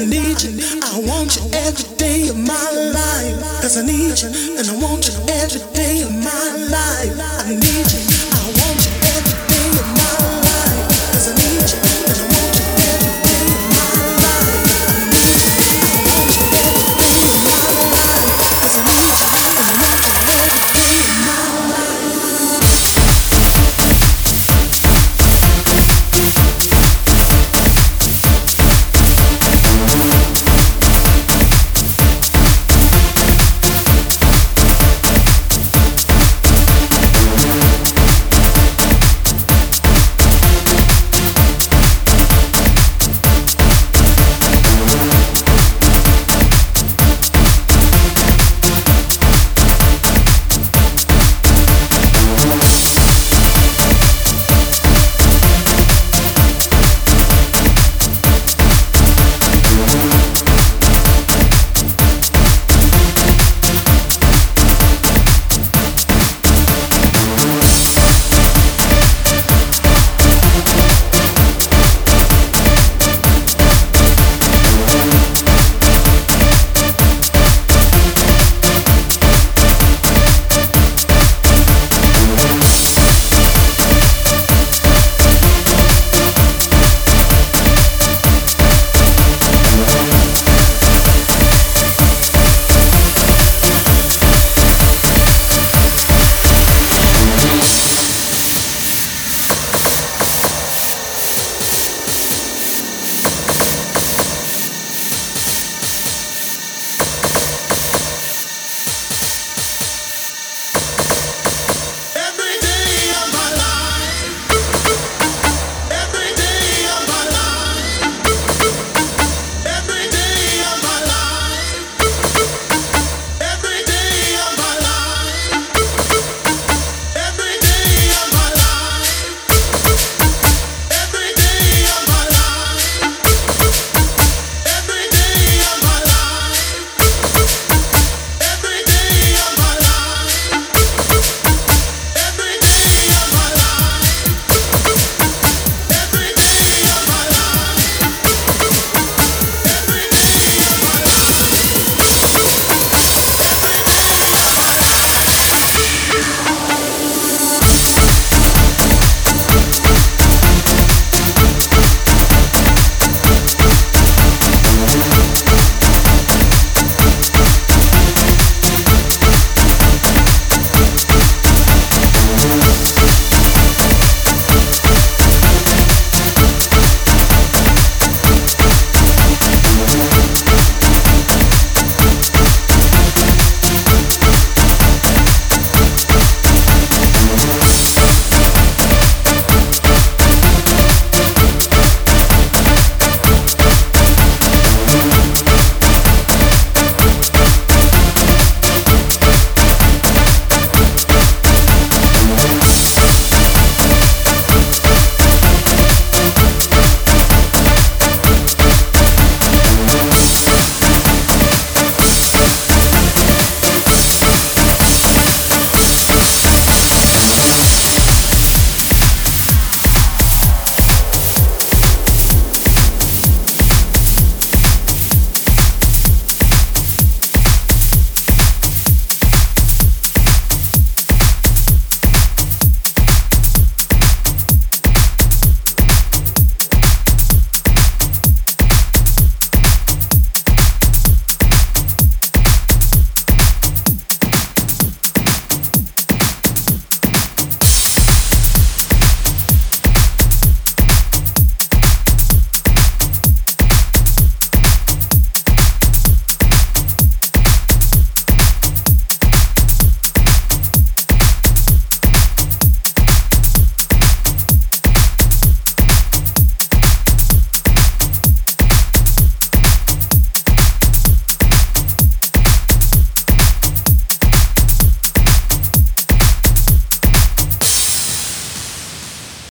I need you. I want you every day of my life. Cause I need you. And I want you every day of my life. I need you.